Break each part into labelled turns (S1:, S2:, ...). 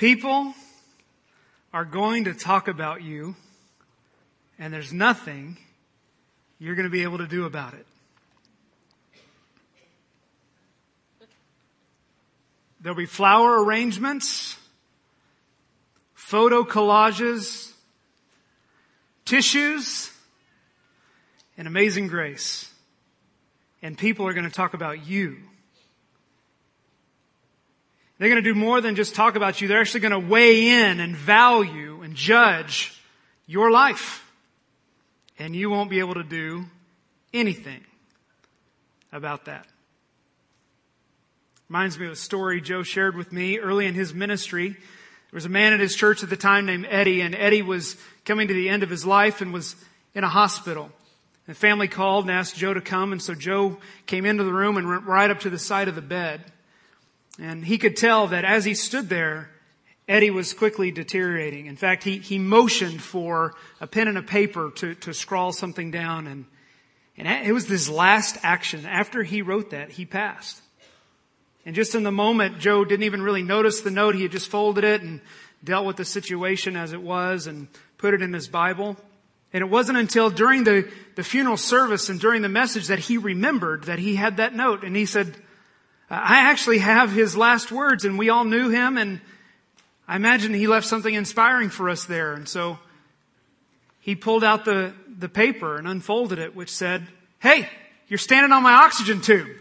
S1: People are going to talk about you, and there's nothing you're going to be able to do about it. There'll be flower arrangements, photo collages, tissues, and amazing grace. And people are going to talk about you. They're going to do more than just talk about you. They're actually going to weigh in and value and judge your life. And you won't be able to do anything about that. Reminds me of a story Joe shared with me early in his ministry. There was a man at his church at the time named Eddie, and Eddie was coming to the end of his life and was in a hospital. The family called and asked Joe to come, and so Joe came into the room and went right up to the side of the bed. And he could tell that as he stood there, Eddie was quickly deteriorating. In fact, he, he motioned for a pen and a paper to, to scrawl something down. And, and it was his last action. After he wrote that, he passed. And just in the moment, Joe didn't even really notice the note. He had just folded it and dealt with the situation as it was and put it in his Bible. And it wasn't until during the, the funeral service and during the message that he remembered that he had that note. And he said, I actually have his last words and we all knew him and I imagine he left something inspiring for us there. And so he pulled out the, the paper and unfolded it, which said, Hey, you're standing on my oxygen tube.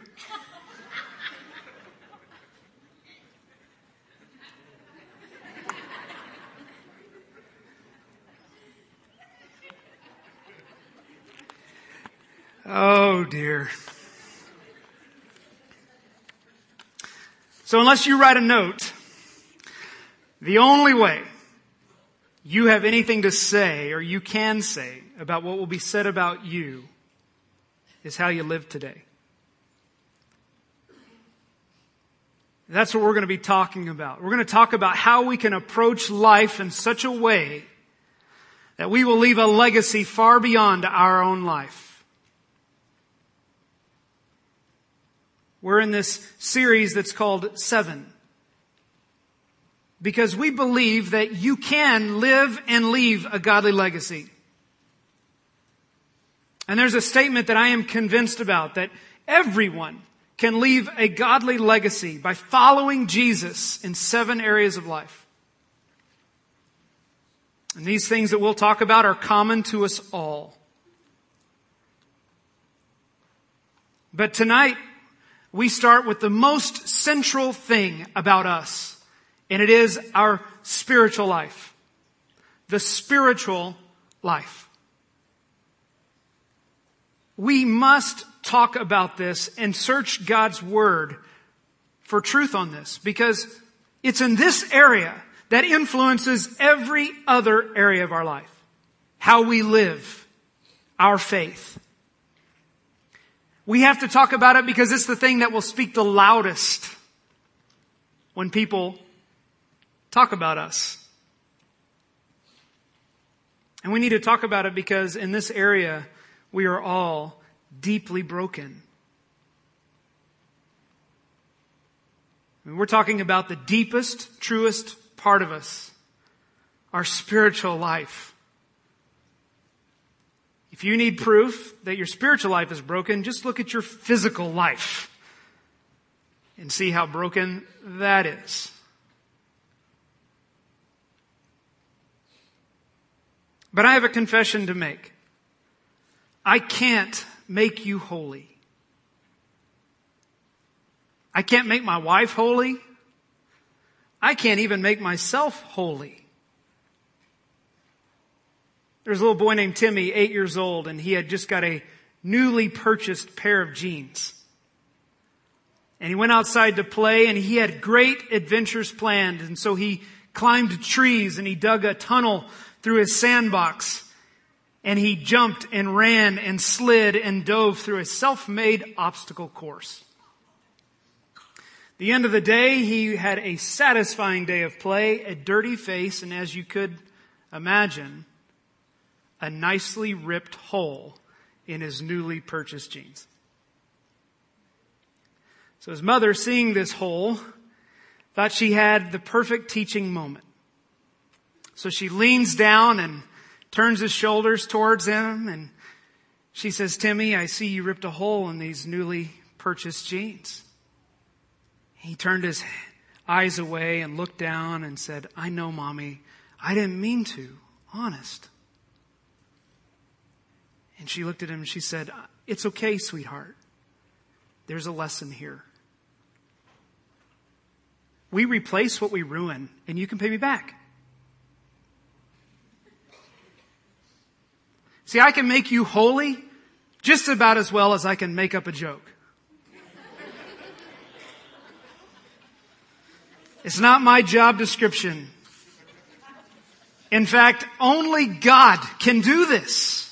S1: oh dear. So unless you write a note, the only way you have anything to say or you can say about what will be said about you is how you live today. That's what we're going to be talking about. We're going to talk about how we can approach life in such a way that we will leave a legacy far beyond our own life. We're in this series that's called Seven. Because we believe that you can live and leave a godly legacy. And there's a statement that I am convinced about that everyone can leave a godly legacy by following Jesus in seven areas of life. And these things that we'll talk about are common to us all. But tonight, we start with the most central thing about us, and it is our spiritual life. The spiritual life. We must talk about this and search God's Word for truth on this because it's in this area that influences every other area of our life. How we live, our faith, we have to talk about it because it's the thing that will speak the loudest when people talk about us. And we need to talk about it because in this area, we are all deeply broken. We're talking about the deepest, truest part of us, our spiritual life. If you need proof that your spiritual life is broken, just look at your physical life and see how broken that is. But I have a confession to make. I can't make you holy. I can't make my wife holy. I can't even make myself holy. There's a little boy named Timmy, eight years old, and he had just got a newly purchased pair of jeans. And he went outside to play and he had great adventures planned. And so he climbed trees and he dug a tunnel through his sandbox. And he jumped and ran and slid and dove through a self-made obstacle course. The end of the day, he had a satisfying day of play, a dirty face, and as you could imagine, a nicely ripped hole in his newly purchased jeans. So his mother, seeing this hole, thought she had the perfect teaching moment. So she leans down and turns his shoulders towards him and she says, Timmy, I see you ripped a hole in these newly purchased jeans. He turned his eyes away and looked down and said, I know, mommy. I didn't mean to. Honest. And she looked at him and she said, It's okay, sweetheart. There's a lesson here. We replace what we ruin, and you can pay me back. See, I can make you holy just about as well as I can make up a joke. It's not my job description. In fact, only God can do this.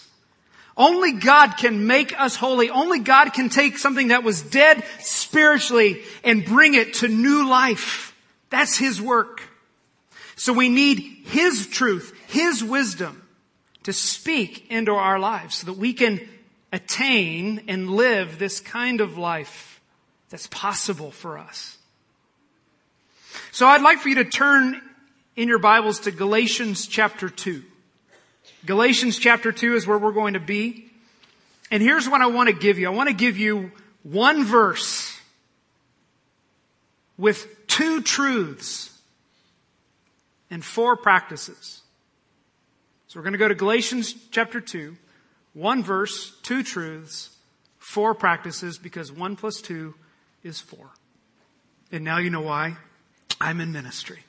S1: Only God can make us holy. Only God can take something that was dead spiritually and bring it to new life. That's His work. So we need His truth, His wisdom to speak into our lives so that we can attain and live this kind of life that's possible for us. So I'd like for you to turn in your Bibles to Galatians chapter 2. Galatians chapter 2 is where we're going to be. And here's what I want to give you. I want to give you one verse with two truths and four practices. So we're going to go to Galatians chapter 2, one verse, two truths, four practices, because one plus two is four. And now you know why I'm in ministry.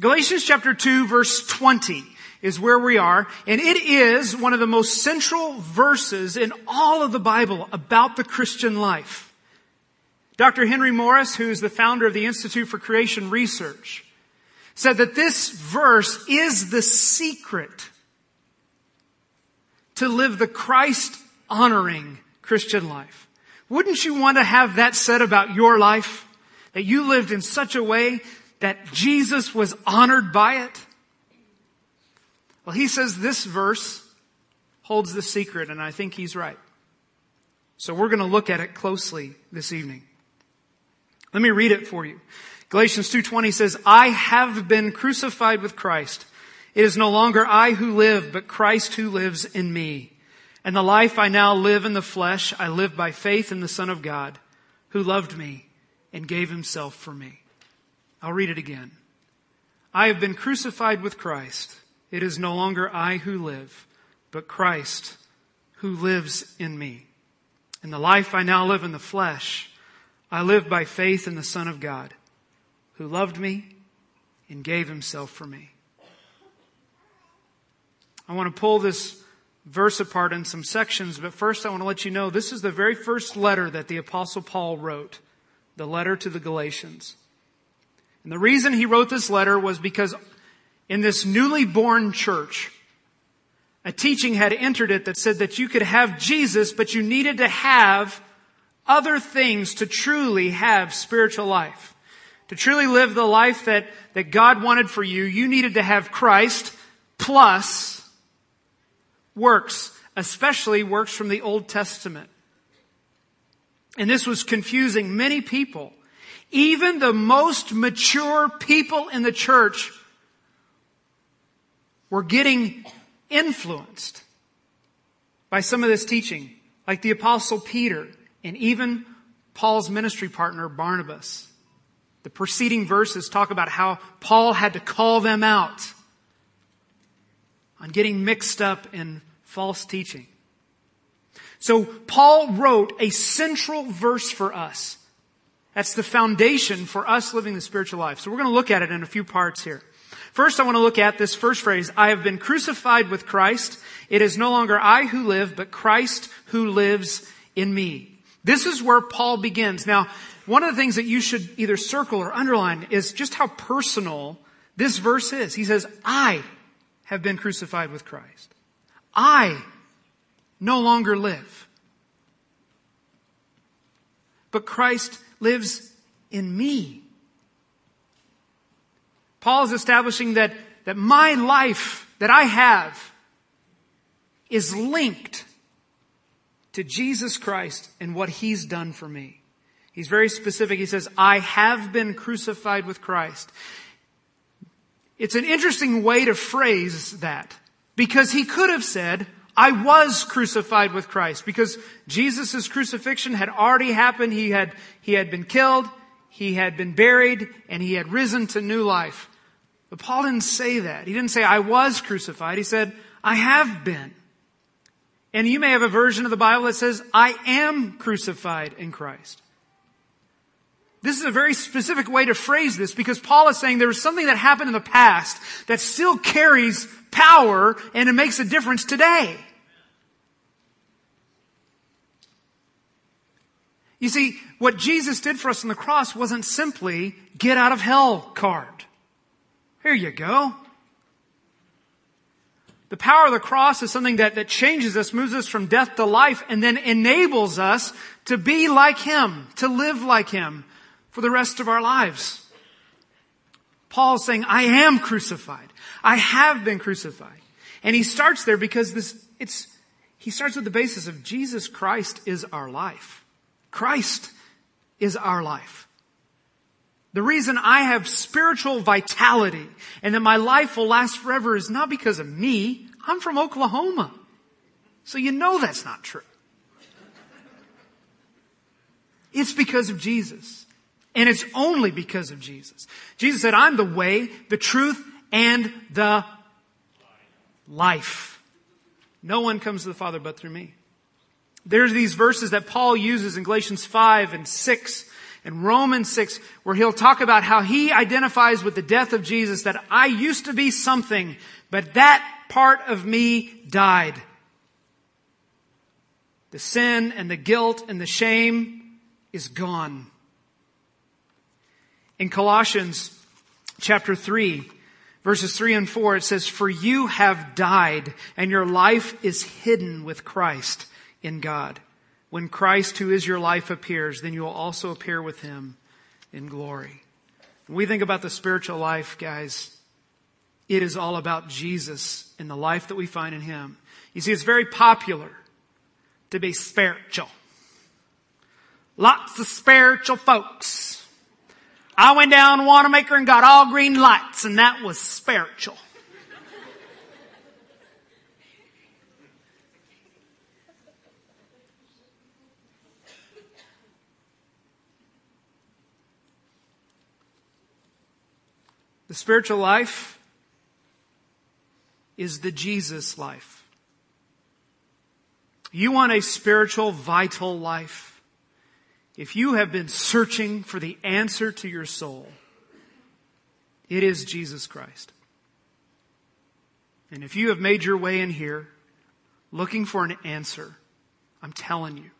S1: Galatians chapter 2 verse 20 is where we are, and it is one of the most central verses in all of the Bible about the Christian life. Dr. Henry Morris, who is the founder of the Institute for Creation Research, said that this verse is the secret to live the Christ honoring Christian life. Wouldn't you want to have that said about your life? That you lived in such a way that Jesus was honored by it? Well, he says this verse holds the secret, and I think he's right. So we're going to look at it closely this evening. Let me read it for you. Galatians 2.20 says, I have been crucified with Christ. It is no longer I who live, but Christ who lives in me. And the life I now live in the flesh, I live by faith in the Son of God, who loved me and gave himself for me. I'll read it again. I have been crucified with Christ. It is no longer I who live, but Christ who lives in me. In the life I now live in the flesh, I live by faith in the Son of God, who loved me and gave himself for me. I want to pull this verse apart in some sections, but first I want to let you know this is the very first letter that the Apostle Paul wrote, the letter to the Galatians. And the reason he wrote this letter was because in this newly born church, a teaching had entered it that said that you could have Jesus, but you needed to have other things to truly have spiritual life. To truly live the life that, that God wanted for you, you needed to have Christ plus works, especially works from the Old Testament. And this was confusing many people even the most mature people in the church were getting influenced by some of this teaching, like the apostle Peter and even Paul's ministry partner Barnabas. The preceding verses talk about how Paul had to call them out on getting mixed up in false teaching. So Paul wrote a central verse for us that's the foundation for us living the spiritual life. So we're going to look at it in a few parts here. First, I want to look at this first phrase, I have been crucified with Christ. It is no longer I who live, but Christ who lives in me. This is where Paul begins. Now, one of the things that you should either circle or underline is just how personal this verse is. He says, I have been crucified with Christ. I no longer live. But Christ lives in me. Paul is establishing that, that my life that I have is linked to Jesus Christ and what he's done for me. He's very specific. He says, I have been crucified with Christ. It's an interesting way to phrase that because he could have said, I was crucified with Christ because Jesus' crucifixion had already happened. He had, he had been killed, he had been buried, and he had risen to new life. But Paul didn't say that. He didn't say, I was crucified. He said, I have been. And you may have a version of the Bible that says, I am crucified in Christ. This is a very specific way to phrase this because Paul is saying there was something that happened in the past that still carries power and it makes a difference today. You see, what Jesus did for us on the cross wasn't simply get out of hell card. Here you go. The power of the cross is something that, that changes us, moves us from death to life, and then enables us to be like Him, to live like Him for the rest of our lives. Paul's saying, I am crucified. I have been crucified. And he starts there because this, it's, he starts with the basis of Jesus Christ is our life. Christ is our life. The reason I have spiritual vitality and that my life will last forever is not because of me. I'm from Oklahoma. So you know that's not true. It's because of Jesus. And it's only because of Jesus. Jesus said, I'm the way, the truth, and the life. No one comes to the Father but through me. There's these verses that Paul uses in Galatians 5 and 6 and Romans 6 where he'll talk about how he identifies with the death of Jesus that I used to be something, but that part of me died. The sin and the guilt and the shame is gone. In Colossians chapter 3, verses 3 and 4, it says, For you have died, and your life is hidden with Christ in God. When Christ, who is your life, appears, then you will also appear with him in glory. When we think about the spiritual life, guys, it is all about Jesus and the life that we find in him. You see, it's very popular to be spiritual. Lots of spiritual folks. I went down Wanamaker and got all green lights, and that was spiritual. The spiritual life is the Jesus life. You want a spiritual, vital life. If you have been searching for the answer to your soul, it is Jesus Christ. And if you have made your way in here looking for an answer, I'm telling you,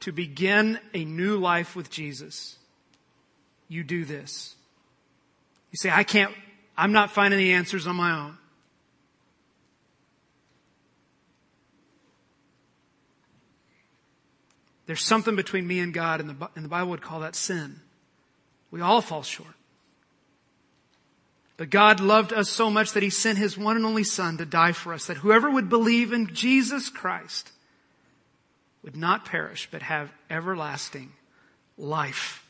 S1: to begin a new life with Jesus, you do this. You say, I can't, I'm not finding the answers on my own. There's something between me and God, and the, and the Bible would call that sin. We all fall short. But God loved us so much that He sent His one and only Son to die for us, that whoever would believe in Jesus Christ would not perish, but have everlasting life.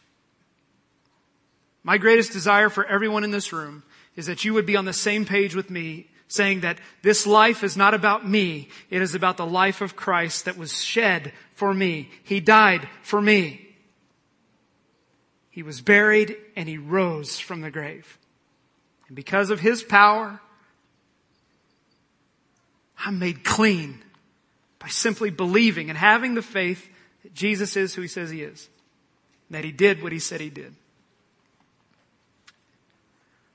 S1: My greatest desire for everyone in this room is that you would be on the same page with me saying that this life is not about me. It is about the life of Christ that was shed for me. He died for me. He was buried and he rose from the grave. And because of his power, I'm made clean by simply believing and having the faith that Jesus is who he says he is. That he did what he said he did.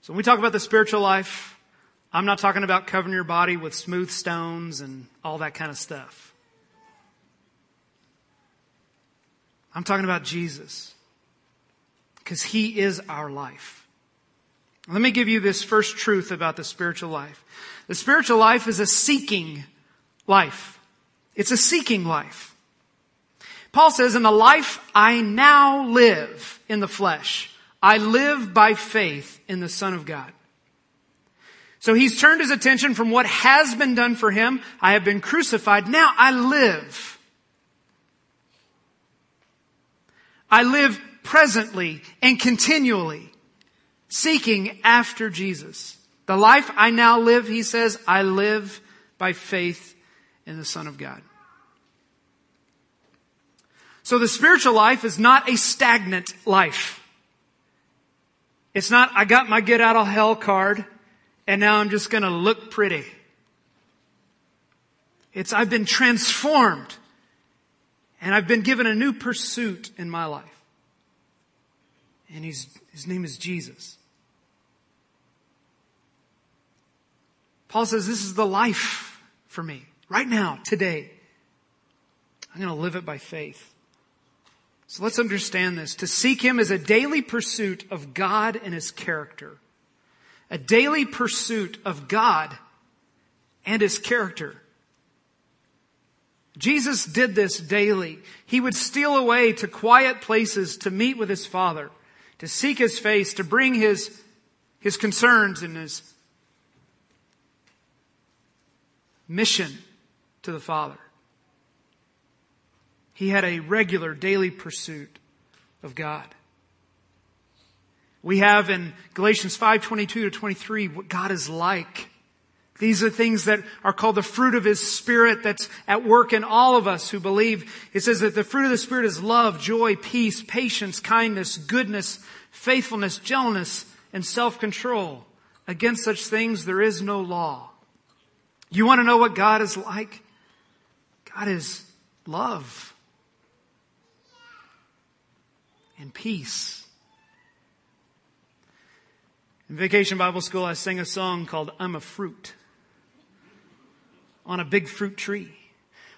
S1: So when we talk about the spiritual life, I'm not talking about covering your body with smooth stones and all that kind of stuff. I'm talking about Jesus. Because He is our life. Let me give you this first truth about the spiritual life. The spiritual life is a seeking life. It's a seeking life. Paul says, in the life I now live in the flesh, I live by faith in the Son of God. So he's turned his attention from what has been done for him. I have been crucified. Now I live. I live presently and continually seeking after Jesus. The life I now live, he says, I live by faith in the Son of God. So the spiritual life is not a stagnant life. It's not, I got my get out of hell card and now I'm just gonna look pretty. It's, I've been transformed and I've been given a new pursuit in my life. And he's, his name is Jesus. Paul says, this is the life for me right now, today. I'm going to live it by faith. So let's understand this. To seek Him is a daily pursuit of God and His character. A daily pursuit of God and His character. Jesus did this daily. He would steal away to quiet places to meet with His Father, to seek His face, to bring His, His concerns and His mission to the Father. He had a regular daily pursuit of God. We have in Galatians 5:22 to 23 what God is like. These are things that are called the fruit of His Spirit that's at work in all of us who believe. It says that the fruit of the Spirit is love, joy, peace, patience, kindness, goodness, faithfulness, gentleness, and self-control. Against such things there is no law. You want to know what God is like? God is love and peace. In Vacation Bible School, I sang a song called I'm a Fruit on a big fruit tree.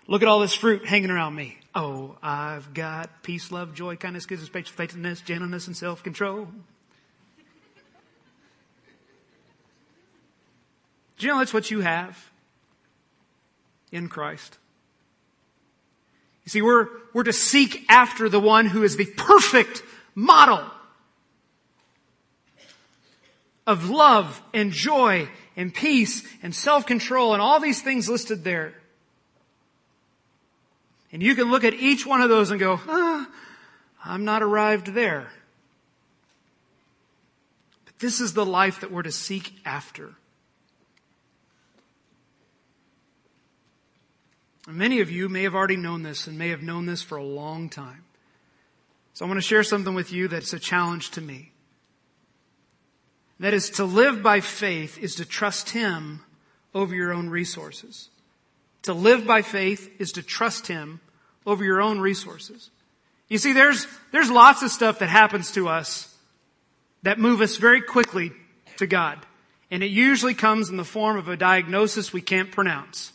S1: Look at all this fruit hanging around me. Oh, I've got peace, love, joy, kindness, goodness, patience, faithfulness, gentleness, and self-control. Do you know that's what you have in Christ? You see, we're, we're to seek after the one who is the perfect model of love and joy and peace and self-control and all these things listed there. And you can look at each one of those and go, ah, I'm not arrived there. But this is the life that we're to seek after. Many of you may have already known this and may have known this for a long time. So I want to share something with you that's a challenge to me. That is to live by faith is to trust Him over your own resources. To live by faith is to trust Him over your own resources. You see, there's, there's lots of stuff that happens to us that move us very quickly to God. And it usually comes in the form of a diagnosis we can't pronounce.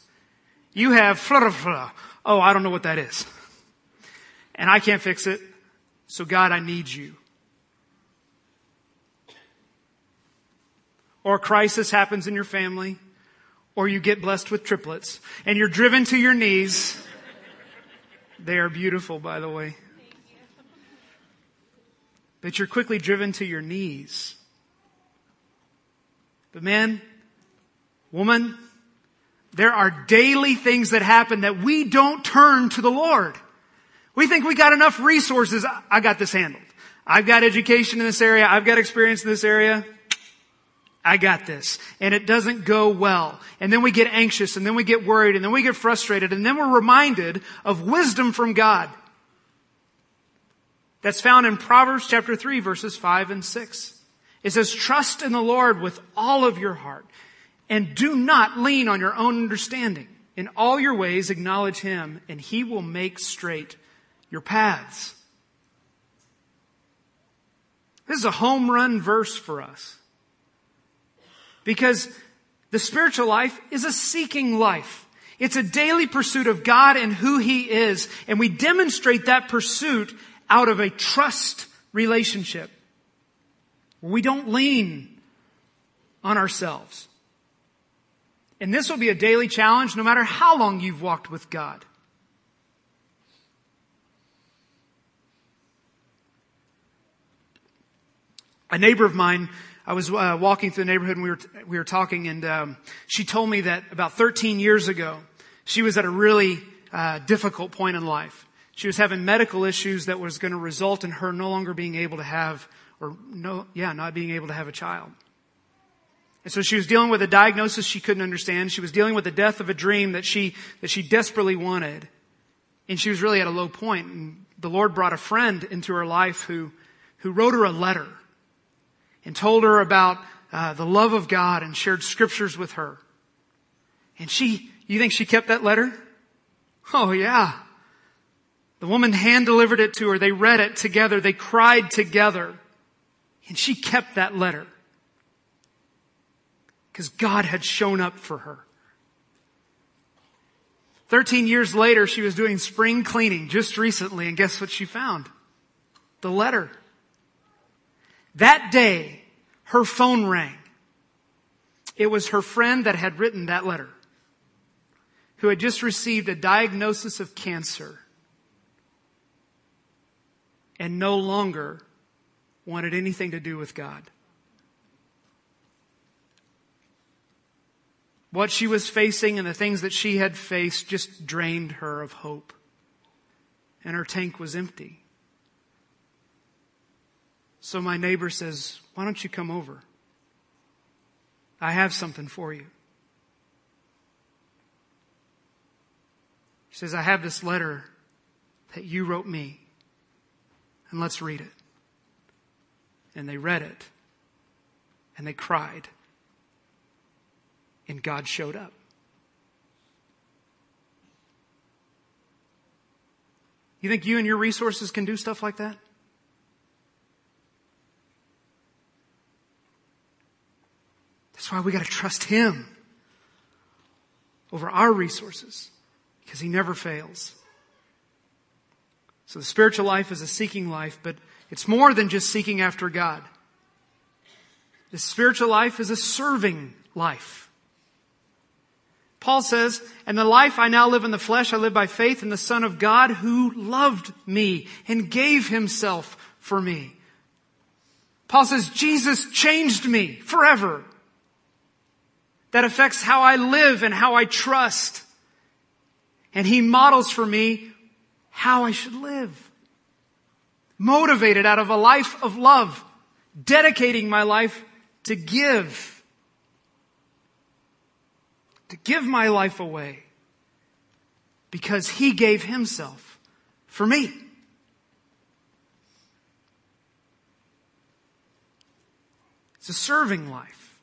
S1: You have oh, I don't know what that is. And I can't fix it. So God, I need you. Or a crisis happens in your family, or you get blessed with triplets, and you're driven to your knees. They are beautiful, by the way. But you're quickly driven to your knees. But man, woman, there are daily things that happen that we don't turn to the Lord. We think we got enough resources. I got this handled. I've got education in this area. I've got experience in this area. I got this. And it doesn't go well. And then we get anxious and then we get worried and then we get frustrated and then we're reminded of wisdom from God. That's found in Proverbs chapter 3 verses 5 and 6. It says, trust in the Lord with all of your heart and do not lean on your own understanding. In all your ways, acknowledge Him, and He will make straight your paths. This is a home run verse for us. Because the spiritual life is a seeking life. It's a daily pursuit of God and who He is. And we demonstrate that pursuit out of a trust relationship. We don't lean on ourselves. And this will be a daily challenge no matter how long you've walked with God. A neighbor of mine, I was uh, walking through the neighborhood and we were, we were talking and um, she told me that about 13 years ago, she was at a really uh, difficult point in life. She was having medical issues that was going to result in her no longer being able to have, or no, yeah, not being able to have a child. And so she was dealing with a diagnosis she couldn't understand. She was dealing with the death of a dream that she, that she desperately wanted. And she was really at a low point. And the Lord brought a friend into her life who, who wrote her a letter and told her about uh, the love of God and shared scriptures with her. And she, you think she kept that letter? Oh yeah. The woman hand delivered it to her. They read it together. They cried together. And she kept that letter. Because God had shown up for her. Thirteen years later, she was doing spring cleaning just recently, and guess what she found? The letter. That day, her phone rang. It was her friend that had written that letter, who had just received a diagnosis of cancer and no longer wanted anything to do with God. What she was facing and the things that she had faced just drained her of hope. And her tank was empty. So my neighbor says, Why don't you come over? I have something for you. She says, I have this letter that you wrote me and let's read it. And they read it and they cried. And God showed up. You think you and your resources can do stuff like that? That's why we got to trust Him over our resources because He never fails. So the spiritual life is a seeking life, but it's more than just seeking after God. The spiritual life is a serving life. Paul says, and the life I now live in the flesh, I live by faith in the Son of God who loved me and gave himself for me. Paul says, Jesus changed me forever. That affects how I live and how I trust. And he models for me how I should live. Motivated out of a life of love, dedicating my life to give. To give my life away. Because he gave himself for me. It's a serving life.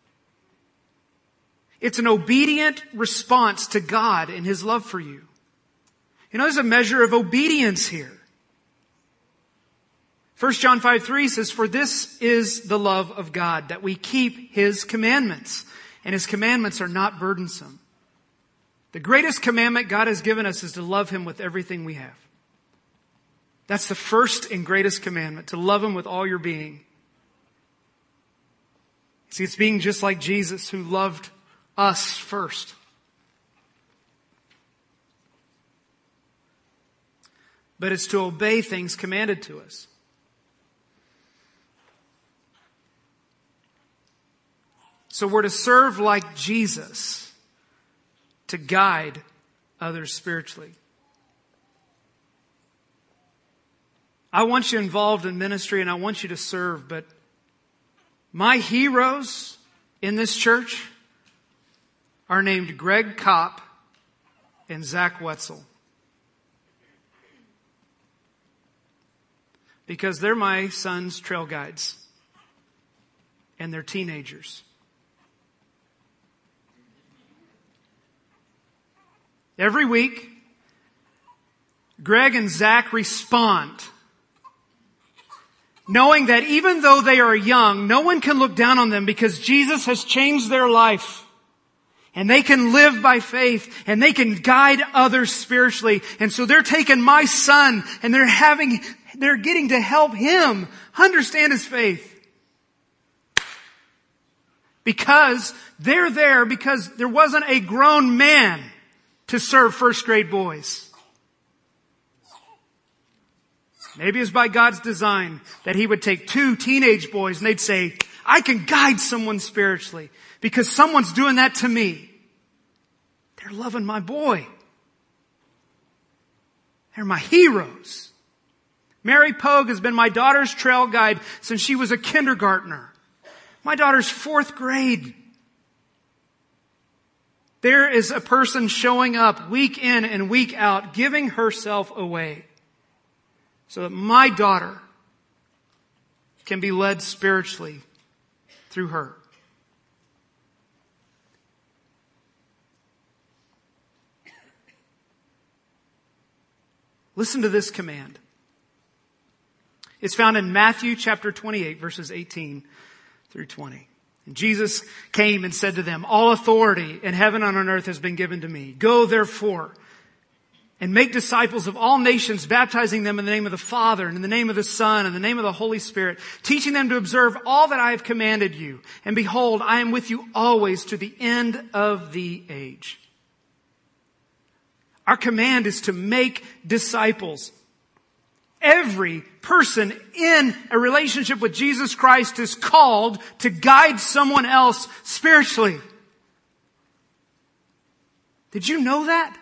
S1: It's an obedient response to God and His love for you. You know, there's a measure of obedience here. 1 John 5 3 says, For this is the love of God, that we keep His commandments. And His commandments are not burdensome. The greatest commandment God has given us is to love Him with everything we have. That's the first and greatest commandment, to love Him with all your being. See, it's being just like Jesus who loved us first. but it's to obey things commanded to us. So we're to serve like Jesus to guide others spiritually. I want you involved in ministry and I want you to serve, but my heroes in this church are named Greg Kopp and Zach Wetzel. because they're my son's trail guides and they're teenagers. Every week, Greg and Zach respond, knowing that even though they are young, no one can look down on them because Jesus has changed their life. And they can live by faith and they can guide others spiritually. And so they're taking my son and they're having they're getting to help him understand his faith. Because they're there because there wasn't a grown man to serve first grade boys. Maybe it's by God's design that he would take two teenage boys and they'd say, I can guide someone spiritually because someone's doing that to me. They're loving my boy. They're my heroes. Mary Pogue has been my daughter's trail guide since she was a kindergartner. My daughter's fourth grade. There is a person showing up week in and week out, giving herself away so that my daughter can be led spiritually through her. Listen to this command. It's found in Matthew chapter 28 verses 18 through 20. Jesus came and said to them, all authority in heaven and on earth has been given to me. Go therefore and make disciples of all nations, baptizing them in the name of the Father and in the name of the Son and the name of the Holy Spirit, teaching them to observe all that I have commanded you. And behold, I am with you always to the end of the age. Our command is to make disciples. Every person in a relationship with Jesus Christ is called to guide someone else spiritually. Did you know that?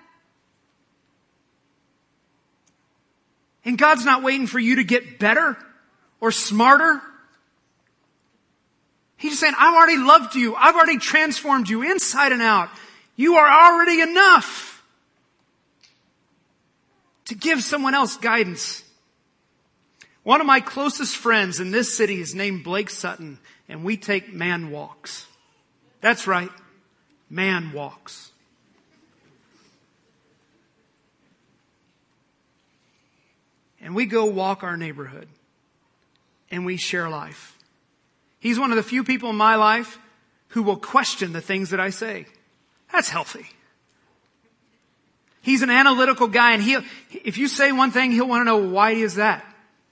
S1: And God's not waiting for you to get better or smarter. He's saying, I've already loved you. I've already transformed you inside and out. You are already enough to give someone else guidance. One of my closest friends in this city is named Blake Sutton, and we take man walks. That's right. Man walks. And we go walk our neighborhood. And we share life. He's one of the few people in my life who will question the things that I say. That's healthy. He's an analytical guy and he if you say one thing, he'll want to know why is that?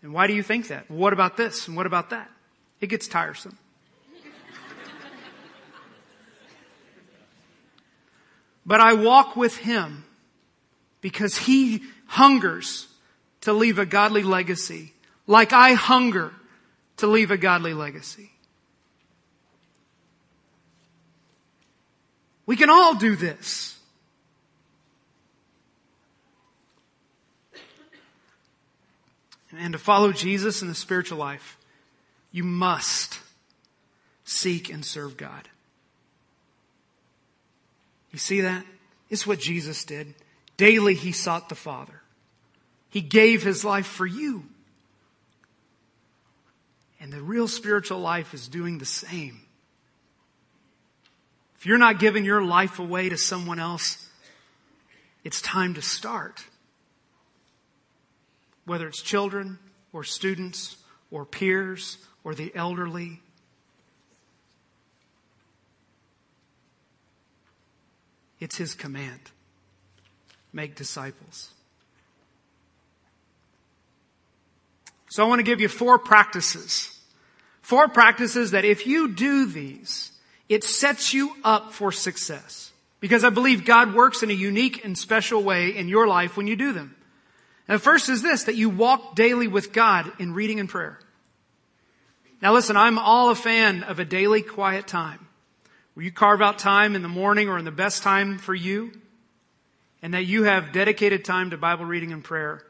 S1: And why do you think that? What about this? And what about that? It gets tiresome. but I walk with him because he hungers to leave a godly legacy like I hunger to leave a godly legacy. We can all do this. And to follow Jesus in the spiritual life, you must seek and serve God. You see that? It's what Jesus did. Daily he sought the Father. He gave his life for you. And the real spiritual life is doing the same. If you're not giving your life away to someone else, it's time to start whether it's children or students or peers or the elderly. It's his command. Make disciples. So I want to give you four practices. Four practices that if you do these, it sets you up for success. Because I believe God works in a unique and special way in your life when you do them. And the first is this, that you walk daily with God in reading and prayer. Now listen, I'm all a fan of a daily quiet time. Where you carve out time in the morning or in the best time for you, and that you have dedicated time to Bible reading and prayer.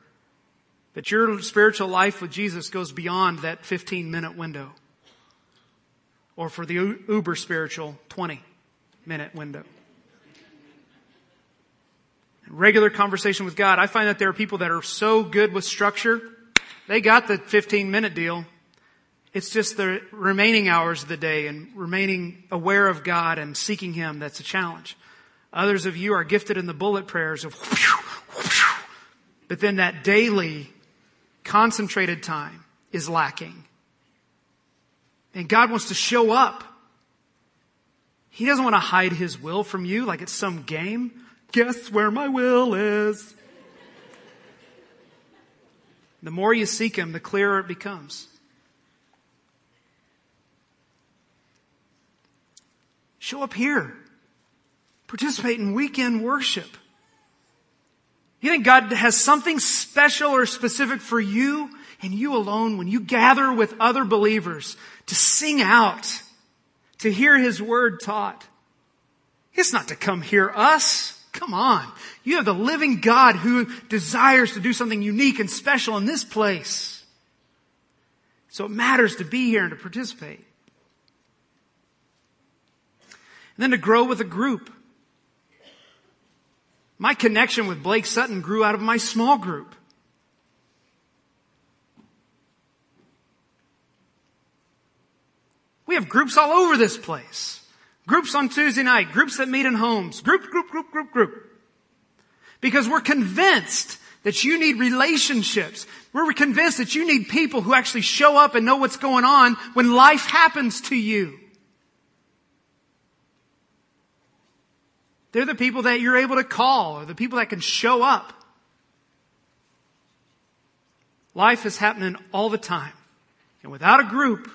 S1: That your spiritual life with Jesus goes beyond that 15 minute window. Or for the uber spiritual, 20 minute window regular conversation with God, I find that there are people that are so good with structure, they got the 15 minute deal. It's just the remaining hours of the day and remaining aware of God and seeking Him that's a challenge. Others of you are gifted in the bullet prayers of but then that daily concentrated time is lacking. And God wants to show up. He doesn't want to hide His will from you like it's some game. Guess where my will is? The more you seek Him, the clearer it becomes. Show up here. Participate in weekend worship. You think God has something special or specific for you and you alone when you gather with other believers to sing out, to hear His word taught? It's not to come hear us. Come on. You have the living God who desires to do something unique and special in this place. So it matters to be here and to participate. And then to grow with a group. My connection with Blake Sutton grew out of my small group. We have groups all over this place. Groups on Tuesday night, groups that meet in homes, group, group, group, group, group. Because we're convinced that you need relationships. We're convinced that you need people who actually show up and know what's going on when life happens to you. They're the people that you're able to call or the people that can show up. Life is happening all the time. And without a group,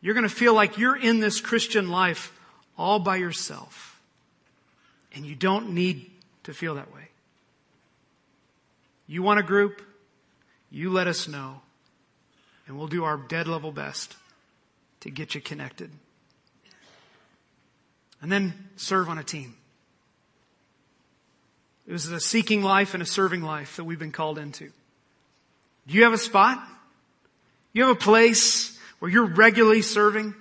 S1: you're going to feel like you're in this Christian life all by yourself. And you don't need to feel that way. You want a group? You let us know. And we'll do our dead level best to get you connected. And then serve on a team. It was a seeking life and a serving life that we've been called into. Do you have a spot? You have a place where you're regularly serving,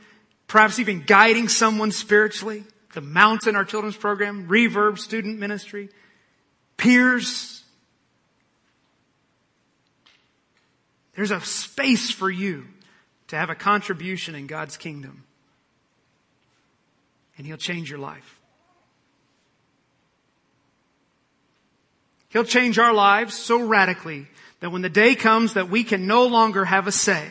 S1: perhaps even guiding someone spiritually, the Mountain, our children's program, Reverb, student ministry, peers. There's a space for you to have a contribution in God's kingdom. And He'll change your life. He'll change our lives so radically that when the day comes that we can no longer have a say,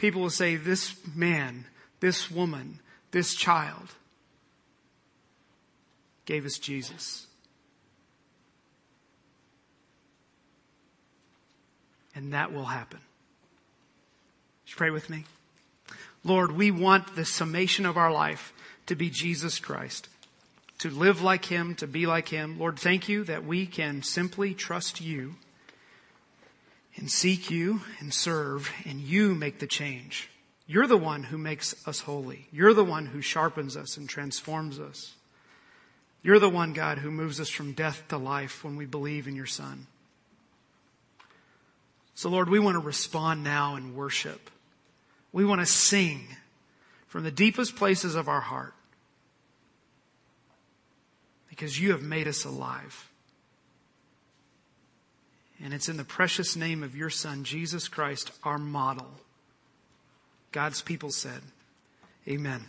S1: people will say, this man, this woman, this child gave us Jesus. And that will happen. Would you pray with me? Lord, we want the summation of our life to be Jesus Christ, to live like Him, to be like Him. Lord, thank you that we can simply trust you and seek you and serve, and you make the change. You're the one who makes us holy. You're the one who sharpens us and transforms us. You're the one, God, who moves us from death to life when we believe in your Son. So, Lord, we want to respond now in worship. We want to sing from the deepest places of our heart because you have made us alive. And it's in the precious name of your Son, Jesus Christ, our model. God's people said, Amen.